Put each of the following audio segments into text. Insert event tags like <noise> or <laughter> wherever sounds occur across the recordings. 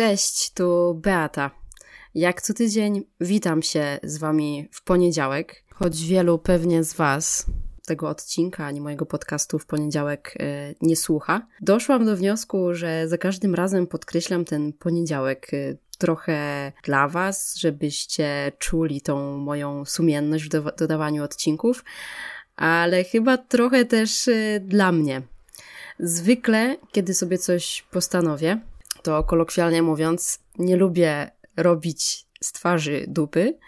Cześć, tu Beata. Jak co tydzień witam się z Wami w poniedziałek, choć wielu pewnie z Was tego odcinka ani mojego podcastu w poniedziałek e, nie słucha. Doszłam do wniosku, że za każdym razem podkreślam ten poniedziałek e, trochę dla Was, żebyście czuli tą moją sumienność w dodawaniu odcinków, ale chyba trochę też e, dla mnie. Zwykle, kiedy sobie coś postanowię, to kolokwialnie mówiąc, nie lubię robić z twarzy dupy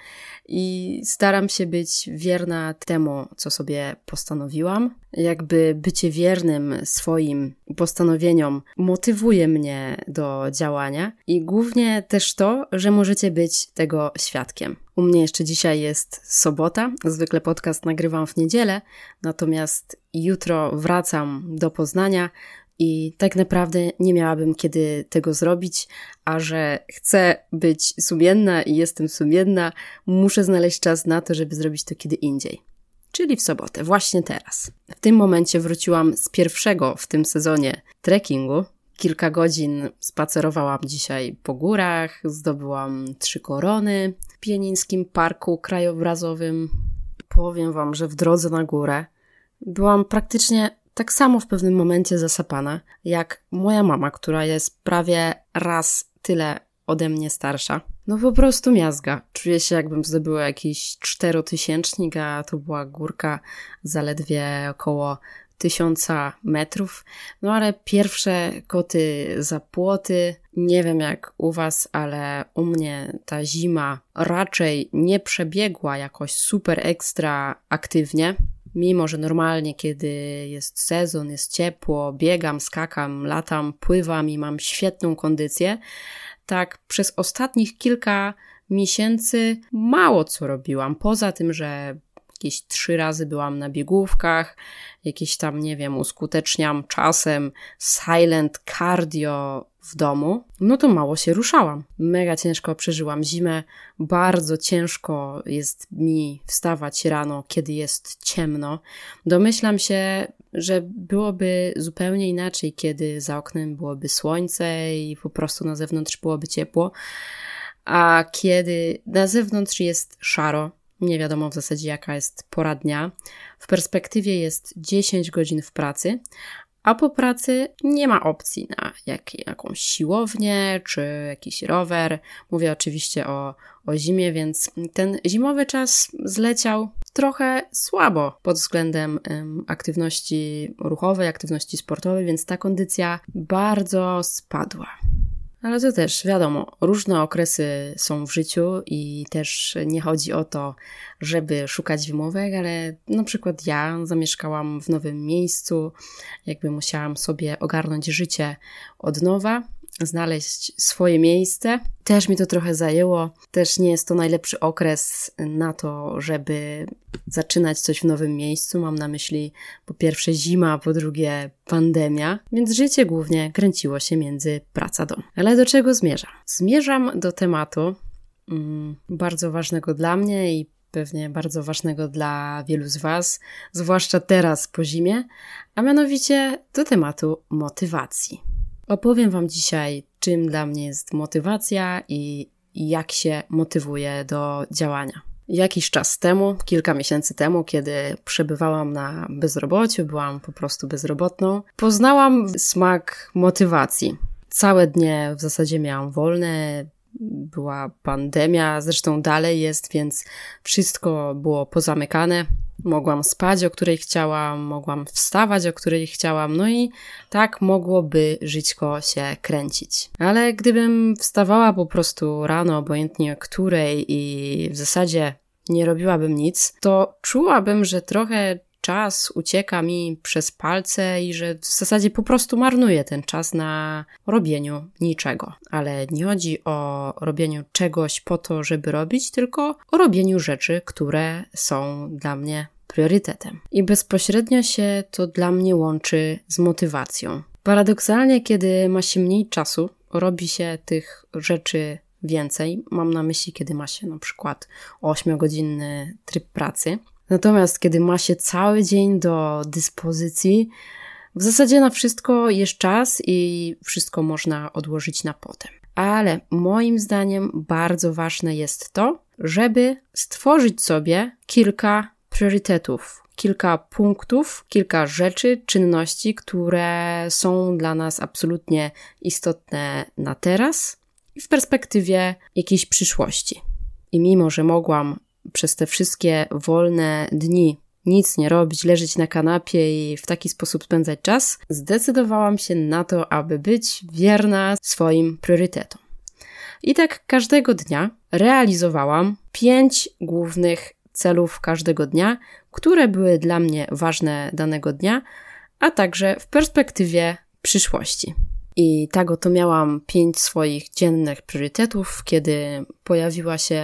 i staram się być wierna temu, co sobie postanowiłam. Jakby bycie wiernym swoim postanowieniom motywuje mnie do działania i głównie też to, że możecie być tego świadkiem. U mnie jeszcze dzisiaj jest sobota, zwykle podcast nagrywam w niedzielę, natomiast jutro wracam do Poznania, i tak naprawdę nie miałabym kiedy tego zrobić, a że chcę być sumienna i jestem sumienna, muszę znaleźć czas na to, żeby zrobić to kiedy indziej. Czyli w sobotę, właśnie teraz. W tym momencie wróciłam z pierwszego w tym sezonie trekkingu. Kilka godzin spacerowałam dzisiaj po górach, zdobyłam trzy korony w Pienińskim Parku Krajobrazowym. Powiem Wam, że w drodze na górę byłam praktycznie tak samo w pewnym momencie zasapana, jak moja mama, która jest prawie raz tyle ode mnie starsza. No po prostu miazga. Czuję się jakbym zdobyła jakiś czterotysięcznik, a to była górka zaledwie około tysiąca metrów. No ale pierwsze koty za płoty. Nie wiem jak u Was, ale u mnie ta zima raczej nie przebiegła jakoś super ekstra aktywnie. Mimo, że normalnie, kiedy jest sezon, jest ciepło, biegam, skakam, latam, pływam i mam świetną kondycję, tak przez ostatnich kilka miesięcy mało co robiłam. Poza tym, że jakieś trzy razy byłam na biegówkach, jakieś tam, nie wiem, uskuteczniam czasem silent cardio w domu, no to mało się ruszałam. Mega ciężko przeżyłam zimę, bardzo ciężko jest mi wstawać rano, kiedy jest ciemno. Domyślam się, że byłoby zupełnie inaczej, kiedy za oknem byłoby słońce i po prostu na zewnątrz byłoby ciepło, a kiedy na zewnątrz jest szaro, nie wiadomo w zasadzie jaka jest pora dnia. W perspektywie jest 10 godzin w pracy, a po pracy nie ma opcji na jak, jakąś siłownię czy jakiś rower. Mówię oczywiście o, o zimie, więc ten zimowy czas zleciał trochę słabo pod względem um, aktywności ruchowej, aktywności sportowej, więc ta kondycja bardzo spadła. Ale to też wiadomo, różne okresy są w życiu i też nie chodzi o to, żeby szukać wymówek, ale na przykład ja zamieszkałam w nowym miejscu, jakby musiałam sobie ogarnąć życie od nowa, znaleźć swoje miejsce. Też mi to trochę zajęło. Też nie jest to najlepszy okres na to, żeby zaczynać coś w nowym miejscu. Mam na myśli po pierwsze zima, po drugie pandemia, więc życie głównie kręciło się między praca dom. Ale do czego zmierzam? Zmierzam do tematu mm, bardzo ważnego dla mnie i pewnie bardzo ważnego dla wielu z Was, zwłaszcza teraz po zimie, a mianowicie do tematu motywacji. Opowiem Wam dzisiaj, czym dla mnie jest motywacja i jak się motywuję do działania. Jakiś czas temu, kilka miesięcy temu, kiedy przebywałam na bezrobociu, byłam po prostu bezrobotną, poznałam smak motywacji. Całe dnie w zasadzie miałam wolne, była pandemia, zresztą dalej jest, więc wszystko było pozamykane. Mogłam spać, o której chciałam, mogłam wstawać, o której chciałam, no i tak mogłoby żyćko się kręcić. Ale gdybym wstawała po prostu rano, obojętnie o której i w zasadzie nie robiłabym nic, to czułabym, że trochę czas ucieka mi przez palce i że w zasadzie po prostu marnuję ten czas na robieniu niczego. Ale nie chodzi o robieniu czegoś po to, żeby robić, tylko o robieniu rzeczy, które są dla mnie priorytetem. I bezpośrednio się to dla mnie łączy z motywacją. Paradoksalnie, kiedy ma się mniej czasu, robi się tych rzeczy więcej. Mam na myśli, kiedy ma się na przykład 8-godzinny tryb pracy, Natomiast kiedy ma się cały dzień do dyspozycji, w zasadzie na wszystko jest czas i wszystko można odłożyć na potem. ale moim zdaniem bardzo ważne jest to, żeby stworzyć sobie kilka priorytetów, kilka punktów, kilka rzeczy, czynności, które są dla nas absolutnie istotne na teraz i w perspektywie jakiejś przyszłości. I mimo, że mogłam przez te wszystkie wolne dni nic nie robić, leżeć na kanapie i w taki sposób spędzać czas, zdecydowałam się na to, aby być wierna swoim priorytetom. I tak każdego dnia realizowałam pięć głównych celów każdego dnia, które były dla mnie ważne danego dnia, a także w perspektywie przyszłości. I tak oto miałam pięć swoich dziennych priorytetów, kiedy pojawiła się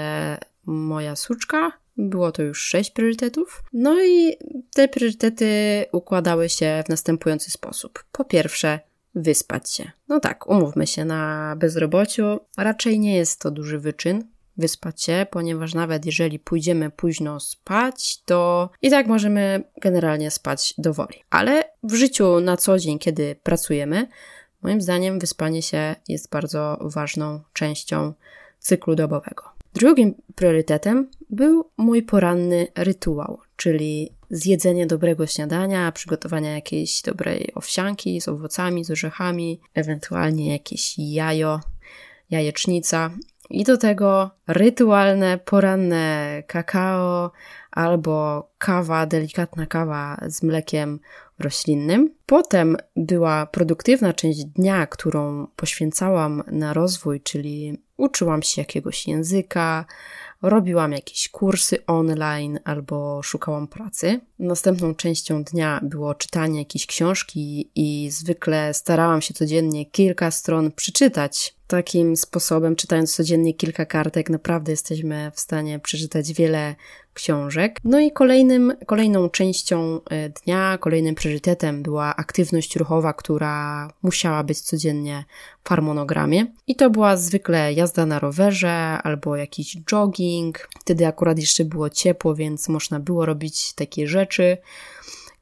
moja suczka. Było to już sześć priorytetów. No i te priorytety układały się w następujący sposób. Po pierwsze, wyspać się. No tak, umówmy się, na bezrobociu raczej nie jest to duży wyczyn, wyspać się, ponieważ nawet jeżeli pójdziemy późno spać, to i tak możemy generalnie spać do woli. Ale w życiu na co dzień, kiedy pracujemy, moim zdaniem wyspanie się jest bardzo ważną częścią cyklu dobowego. Drugim priorytetem był mój poranny rytuał, czyli zjedzenie dobrego śniadania, przygotowania jakiejś dobrej owsianki z owocami, z orzechami, ewentualnie jakieś jajo, jajecznica i do tego rytualne poranne kakao albo kawa, delikatna kawa z mlekiem roślinnym. Potem była produktywna część dnia, którą poświęcałam na rozwój, czyli uczyłam się jakiegoś języka, robiłam jakieś kursy online albo szukałam pracy. Następną częścią dnia było czytanie jakiejś książki i zwykle starałam się codziennie kilka stron przeczytać. Takim sposobem, czytając codziennie kilka kartek, naprawdę jesteśmy w stanie przeczytać wiele książek. No i kolejnym, kolejną częścią e, dnia, kolejnym priorytetem była aktywność ruchowa, która musiała być codziennie w harmonogramie. I to była zwykle jazda na rowerze albo jakiś jogging. Wtedy akurat jeszcze było ciepło, więc można było robić takie rzeczy.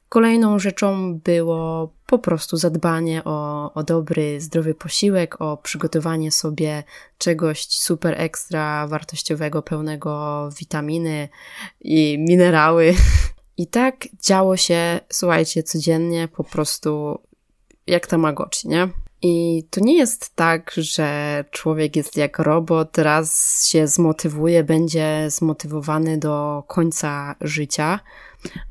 Kolejną rzeczą było po prostu zadbanie o, o dobry, zdrowy posiłek, o przygotowanie sobie czegoś super ekstra wartościowego, pełnego witaminy i minerały. I tak działo się, słuchajcie, codziennie po prostu jak Tamagotchi, nie? I to nie jest tak, że człowiek jest jak robot, raz się zmotywuje, będzie zmotywowany do końca życia.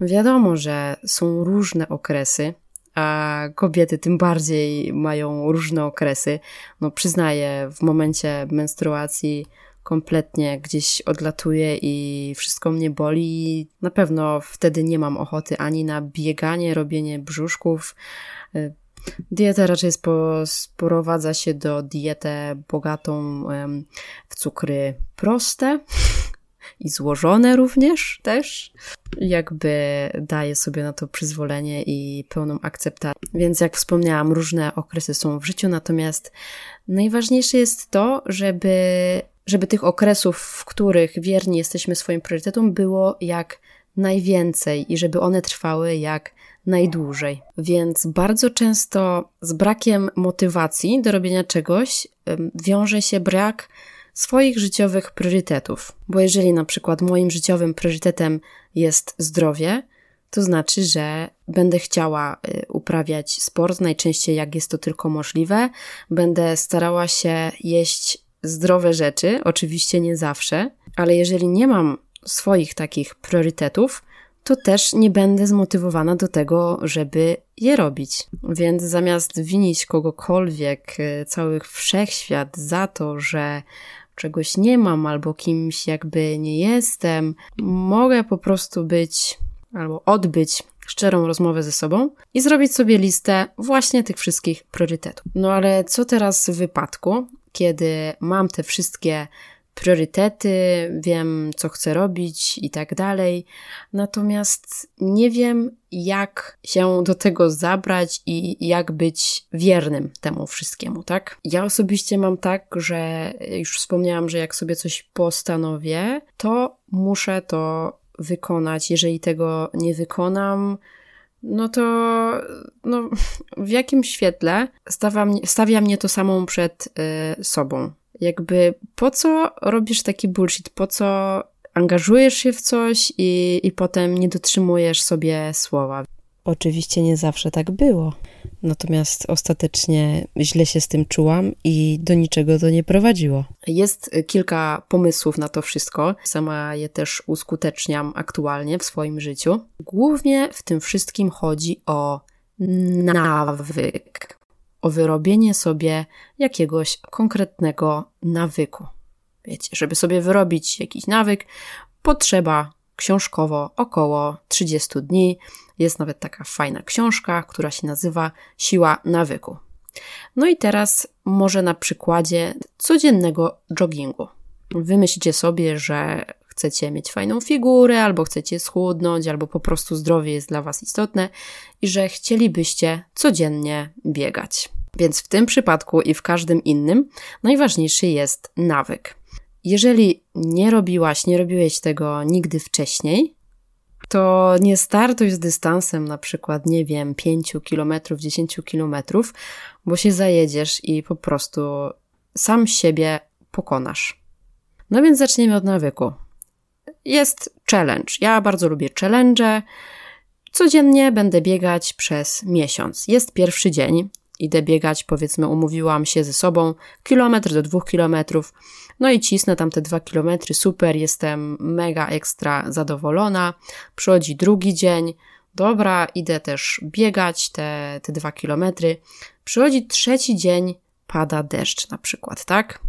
Wiadomo, że są różne okresy, a kobiety tym bardziej mają różne okresy. No, przyznaję, w momencie menstruacji kompletnie gdzieś odlatuje i wszystko mnie boli. Na pewno wtedy nie mam ochoty ani na bieganie, robienie brzuszków. Dieta raczej sprowadza się do dietę bogatą w cukry proste i złożone również też. Jakby daje sobie na to przyzwolenie i pełną akceptację. Więc jak wspomniałam, różne okresy są w życiu, natomiast najważniejsze jest to, żeby, żeby tych okresów, w których wierni jesteśmy swoim priorytetom, było jak najwięcej i żeby one trwały jak najdłużej. Więc bardzo często z brakiem motywacji do robienia czegoś wiąże się brak swoich życiowych priorytetów. Bo jeżeli na przykład moim życiowym priorytetem jest zdrowie, to znaczy, że będę chciała y, uprawiać sport najczęściej jak jest to tylko możliwe, będę starała się jeść zdrowe rzeczy, oczywiście nie zawsze, ale jeżeli nie mam swoich takich priorytetów, to też nie będę zmotywowana do tego, żeby je robić. Więc zamiast winić kogokolwiek, y, cały wszechświat za to, że czegoś nie mam albo kimś jakby nie jestem, mogę po prostu być albo odbyć szczerą rozmowę ze sobą i zrobić sobie listę właśnie tych wszystkich priorytetów. No ale co teraz w wypadku, kiedy mam te wszystkie priorytety, wiem, co chcę robić i tak dalej. Natomiast nie wiem, jak się do tego zabrać i jak być wiernym temu wszystkiemu, tak? Ja osobiście mam tak, że już wspomniałam, że jak sobie coś postanowię, to muszę to wykonać. Jeżeli tego nie wykonam, no to no, w jakim świetle stawia, stawia mnie to samą przed y, sobą. Jakby po co robisz taki bullshit? Po co angażujesz się w coś i, i potem nie dotrzymujesz sobie słowa? Oczywiście nie zawsze tak było. Natomiast ostatecznie źle się z tym czułam i do niczego to nie prowadziło. Jest kilka pomysłów na to wszystko. Sama je też uskuteczniam aktualnie w swoim życiu. Głównie w tym wszystkim chodzi o nawyk. O wyrobienie sobie jakiegoś konkretnego nawyku. Wiecie, żeby sobie wyrobić jakiś nawyk, potrzeba książkowo około 30 dni. Jest nawet taka fajna książka, która się nazywa Siła nawyku. No i teraz może na przykładzie codziennego joggingu. Wymyślicie sobie, że chcecie mieć fajną figurę, albo chcecie schudnąć, albo po prostu zdrowie jest dla Was istotne i że chcielibyście codziennie biegać. Więc w tym przypadku i w każdym innym najważniejszy jest nawyk. Jeżeli nie robiłaś, nie robiłeś tego nigdy wcześniej, to nie startuj z dystansem na przykład, nie wiem, 5 km, 10 km, bo się zajedziesz i po prostu sam siebie pokonasz. No więc zaczniemy od nawyku. Jest challenge. Ja bardzo lubię challenge. Codziennie będę biegać przez miesiąc. Jest pierwszy dzień, idę biegać, powiedzmy, umówiłam się ze sobą, kilometr do dwóch kilometrów, no i cisnę tam te dwa kilometry, super, jestem mega ekstra zadowolona. Przychodzi drugi dzień, dobra, idę też biegać te, te dwa kilometry. Przychodzi trzeci dzień, pada deszcz na przykład, tak?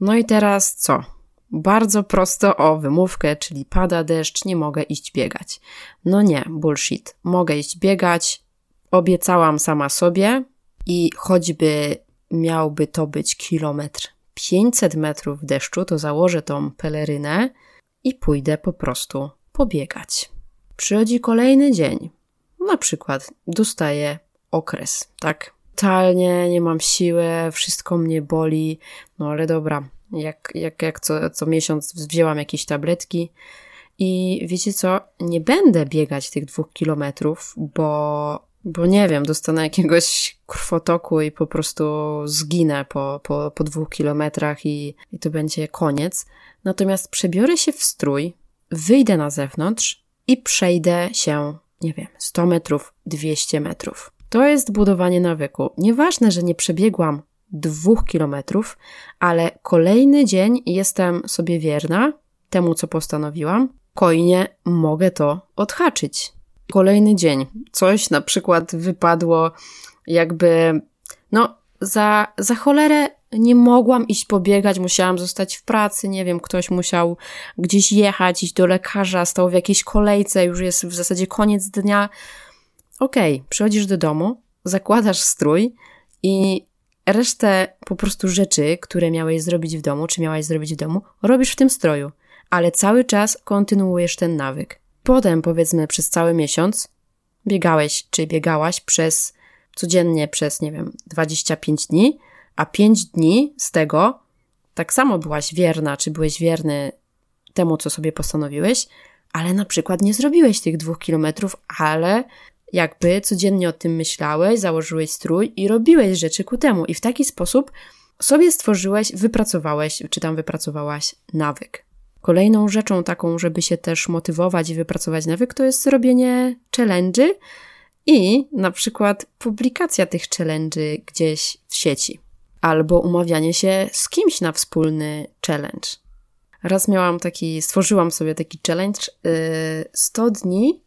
No i teraz co? Bardzo prosto o wymówkę, czyli pada deszcz, nie mogę iść biegać. No nie, bullshit. Mogę iść biegać. Obiecałam sama sobie, i choćby miałby to być kilometr 500 metrów deszczu, to założę tą pelerynę i pójdę po prostu pobiegać. Przychodzi kolejny dzień. Na przykład dostaję okres, tak? Totalnie nie mam siły, wszystko mnie boli, no ale dobra, jak, jak, jak co, co miesiąc wzięłam jakieś tabletki i wiecie co, nie będę biegać tych dwóch kilometrów, bo bo nie wiem, dostanę <laughs> jakiegoś krwotoku i po prostu zginę po, po, po dwóch kilometrach i, i to będzie koniec. Natomiast przebiorę się w strój, wyjdę na zewnątrz i przejdę się, nie wiem, 100 metrów, 200 metrów. To jest budowanie nawyku. Nieważne, że nie przebiegłam dwóch kilometrów, ale kolejny dzień jestem sobie wierna temu, co postanowiłam. Kojnie mogę to odhaczyć. Kolejny dzień. Coś na przykład wypadło jakby, no, za, za cholerę nie mogłam iść pobiegać, musiałam zostać w pracy, nie wiem, ktoś musiał gdzieś jechać, iść do lekarza, stał w jakiejś kolejce, już jest w zasadzie koniec dnia. Okej, okay, przychodzisz do domu, zakładasz strój i resztę po prostu rzeczy, które miałeś zrobić w domu, czy miałaś zrobić w domu, robisz w tym stroju, ale cały czas kontynuujesz ten nawyk. Potem, powiedzmy, przez cały miesiąc biegałeś czy biegałaś przez codziennie przez, nie wiem, 25 dni, a 5 dni z tego tak samo byłaś wierna, czy byłeś wierny temu, co sobie postanowiłeś, ale na przykład nie zrobiłeś tych dwóch kilometrów, ale jakby codziennie o tym myślałeś, założyłeś strój i robiłeś rzeczy ku temu. I w taki sposób sobie stworzyłeś, wypracowałeś, czy tam wypracowałaś nawyk. Kolejną rzeczą taką, żeby się też motywować i wypracować nawyk, to jest robienie challenge'y i na przykład publikacja tych challenge'y gdzieś w sieci. Albo umawianie się z kimś na wspólny challenge. Raz miałam taki, stworzyłam sobie taki challenge yy, 100 dni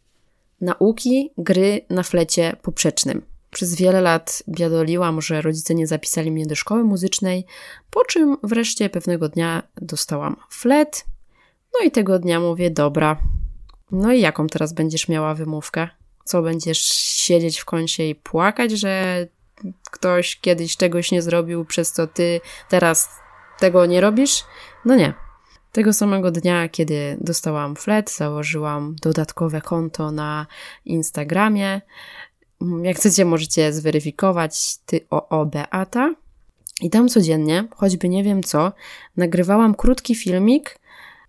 nauki gry na flecie poprzecznym. Przez wiele lat biadoliłam, że rodzice nie zapisali mnie do szkoły muzycznej, po czym wreszcie pewnego dnia dostałam flet, no i tego dnia mówię, dobra. No i jaką teraz będziesz miała wymówkę? Co będziesz siedzieć w kącie i płakać, że ktoś kiedyś czegoś nie zrobił, przez co ty teraz tego nie robisz? No nie. Tego samego dnia, kiedy dostałam flet, założyłam dodatkowe konto na Instagramie. Jak chcecie, możecie zweryfikować ty o, o Beata. I tam codziennie, choćby nie wiem co, nagrywałam krótki filmik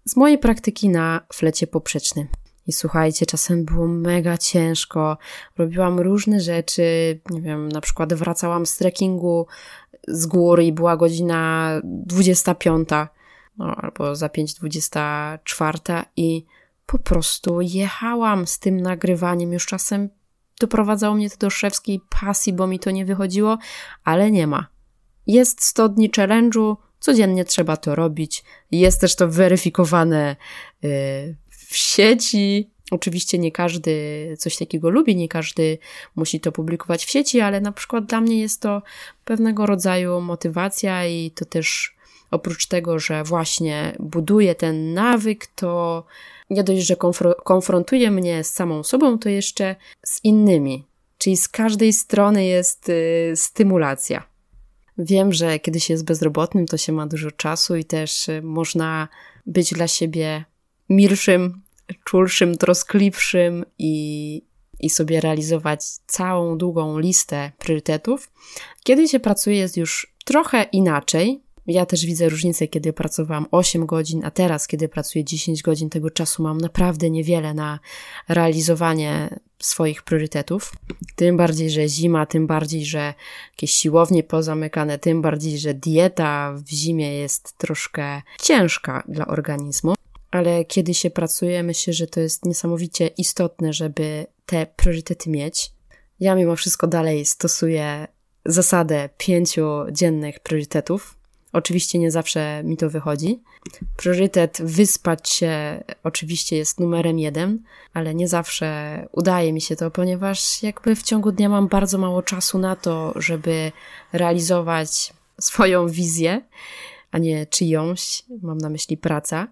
z mojej praktyki na flecie poprzecznym. I słuchajcie, czasem było mega ciężko. Robiłam różne rzeczy, nie wiem, na przykład wracałam z trekkingu z gór i była godzina 25, no, albo za 5.24 i po prostu jechałam z tym nagrywaniem. Już czasem doprowadzało mnie to do szewskiej pasji, bo mi to nie wychodziło, ale nie ma. Jest 100 dni challenge'u, codziennie trzeba to robić. Jest też to weryfikowane yy, w sieci. Oczywiście nie każdy coś takiego lubi, nie każdy musi to publikować w sieci, ale na przykład dla mnie jest to pewnego rodzaju motywacja i to też oprócz tego, że właśnie buduje ten nawyk, to nie dość, że konfrontuje mnie z samą sobą, to jeszcze z innymi. Czyli z każdej strony jest y, stymulacja. Wiem, że kiedy się jest bezrobotnym, to się ma dużo czasu i też y, można być dla siebie milszym, czulszym, troskliwszym i, i sobie realizować całą długą listę priorytetów. Kiedy się pracuje, jest już trochę inaczej, ja też widzę różnicę, kiedy pracowałam 8 godzin, a teraz, kiedy pracuję 10 godzin, tego czasu mam naprawdę niewiele na realizowanie swoich priorytetów. Tym bardziej, że zima, tym bardziej, że jakieś siłownie pozamykane, tym bardziej, że dieta w zimie jest troszkę ciężka dla organizmu. Ale kiedy się pracuje, myślę, że to jest niesamowicie istotne, żeby te priorytety mieć. Ja mimo wszystko dalej stosuję zasadę pięciu dziennych priorytetów, Oczywiście nie zawsze mi to wychodzi. Priorytet wyspać się oczywiście jest numerem jeden, ale nie zawsze udaje mi się to, ponieważ jakby w ciągu dnia mam bardzo mało czasu na to, żeby realizować swoją wizję, a nie czyjąś, mam na myśli praca.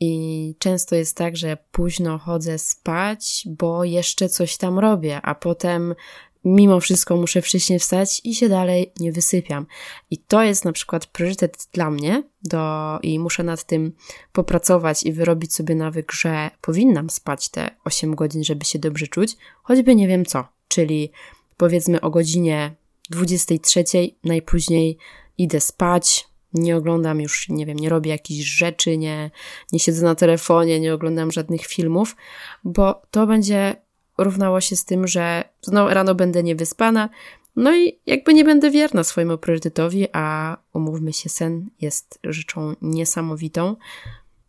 I często jest tak, że późno chodzę spać, bo jeszcze coś tam robię, a potem mimo wszystko muszę wcześniej wstać i się dalej nie wysypiam. I to jest na przykład priorytet dla mnie do, i muszę nad tym popracować i wyrobić sobie nawyk, że powinnam spać te 8 godzin, żeby się dobrze czuć, choćby nie wiem co. Czyli powiedzmy o godzinie 23 najpóźniej idę spać, nie oglądam już, nie wiem, nie robię jakichś rzeczy, nie, nie siedzę na telefonie, nie oglądam żadnych filmów, bo to będzie równało się z tym, że no, rano będę niewyspana, no i jakby nie będę wierna swojemu priorytetowi, a umówmy się, sen jest rzeczą niesamowitą,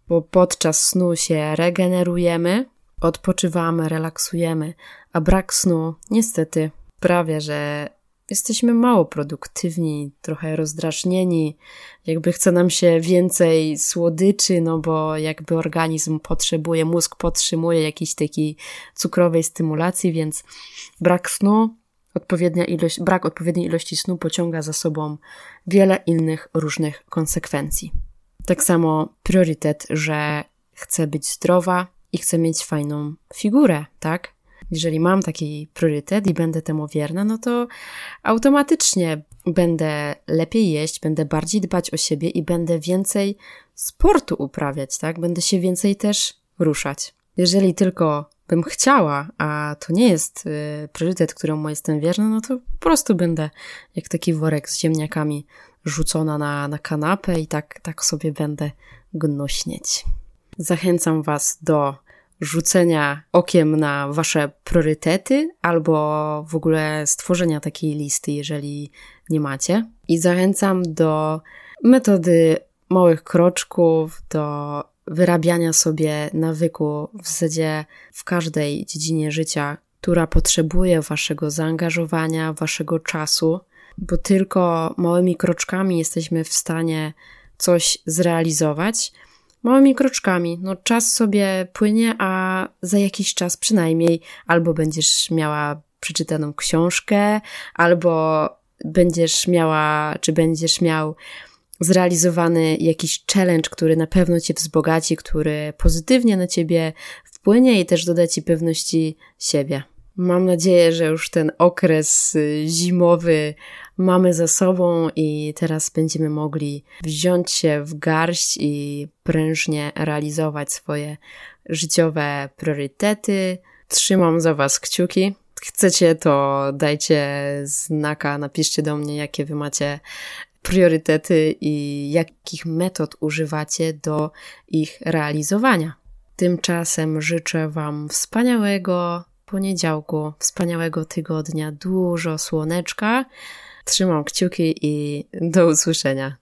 bo podczas snu się regenerujemy, odpoczywamy, relaksujemy, a brak snu niestety sprawia, że jesteśmy mało produktywni, trochę rozdrażnieni, jakby chce nam się więcej słodyczy, no bo jakby organizm potrzebuje, mózg potrzebuje jakiejś takiej cukrowej stymulacji, więc brak snu, odpowiednia ilość, brak odpowiedniej ilości snu pociąga za sobą wiele innych różnych konsekwencji. Tak samo priorytet, że chcę być zdrowa i chcę mieć fajną figurę, tak? Jeżeli mam taki priorytet i będę temu wierna, no to automatycznie będę lepiej jeść, będę bardziej dbać o siebie i będę więcej sportu uprawiać, tak? Będę się więcej też ruszać. Jeżeli tylko bym chciała, a to nie jest y, priorytet, któremu jestem wierna, no to po prostu będę jak taki worek z ziemniakami rzucona na, na kanapę i tak, tak sobie będę gnośnieć. Zachęcam Was do rzucenia okiem na wasze priorytety albo w ogóle stworzenia takiej listy, jeżeli nie macie. I zachęcam do metody małych kroczków, do wyrabiania sobie nawyku w zasadzie w każdej dziedzinie życia, która potrzebuje waszego zaangażowania, waszego czasu, bo tylko małymi kroczkami jesteśmy w stanie coś zrealizować małymi kroczkami. No, czas sobie płynie, a za jakiś czas przynajmniej albo będziesz miała przeczytaną książkę, albo będziesz miała, czy będziesz miał zrealizowany jakiś challenge, który na pewno cię wzbogaci, który pozytywnie na ciebie wpłynie i też doda ci pewności siebie. Mam nadzieję, że już ten okres y, zimowy mamy za sobą i teraz będziemy mogli wziąć się w garść i prężnie realizować swoje życiowe priorytety. Trzymam za Was kciuki. Chcecie, to dajcie znaka, napiszcie do mnie, jakie Wy macie priorytety i jakich metod używacie do ich realizowania. Tymczasem życzę Wam wspaniałego poniedziałku, wspaniałego tygodnia, dużo słoneczka. Trzymam kciuki i do usłyszenia.